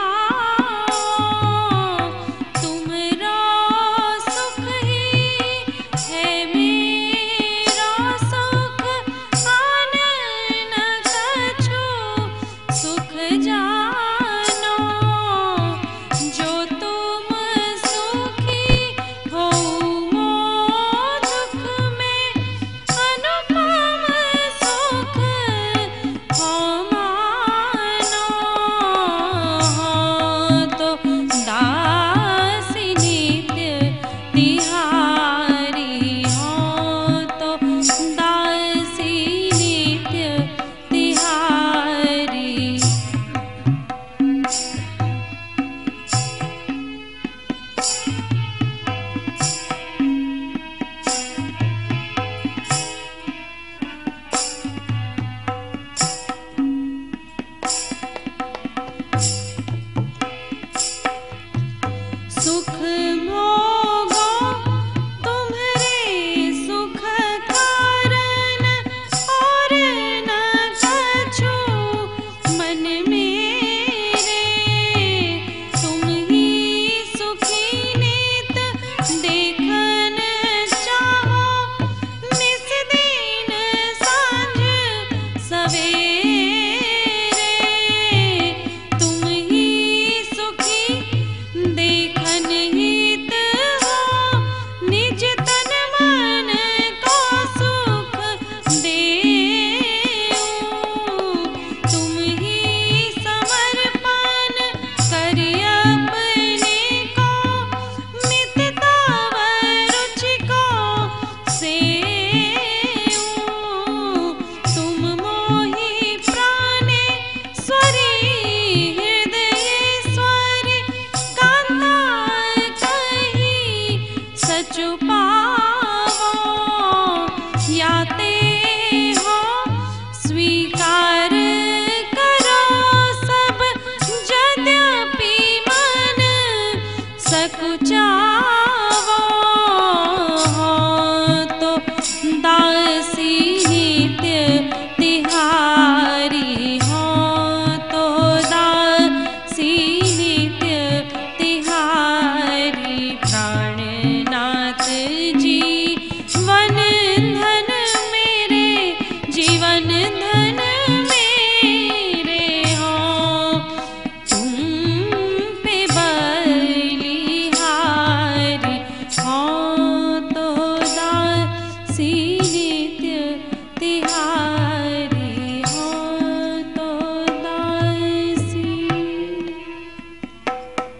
ना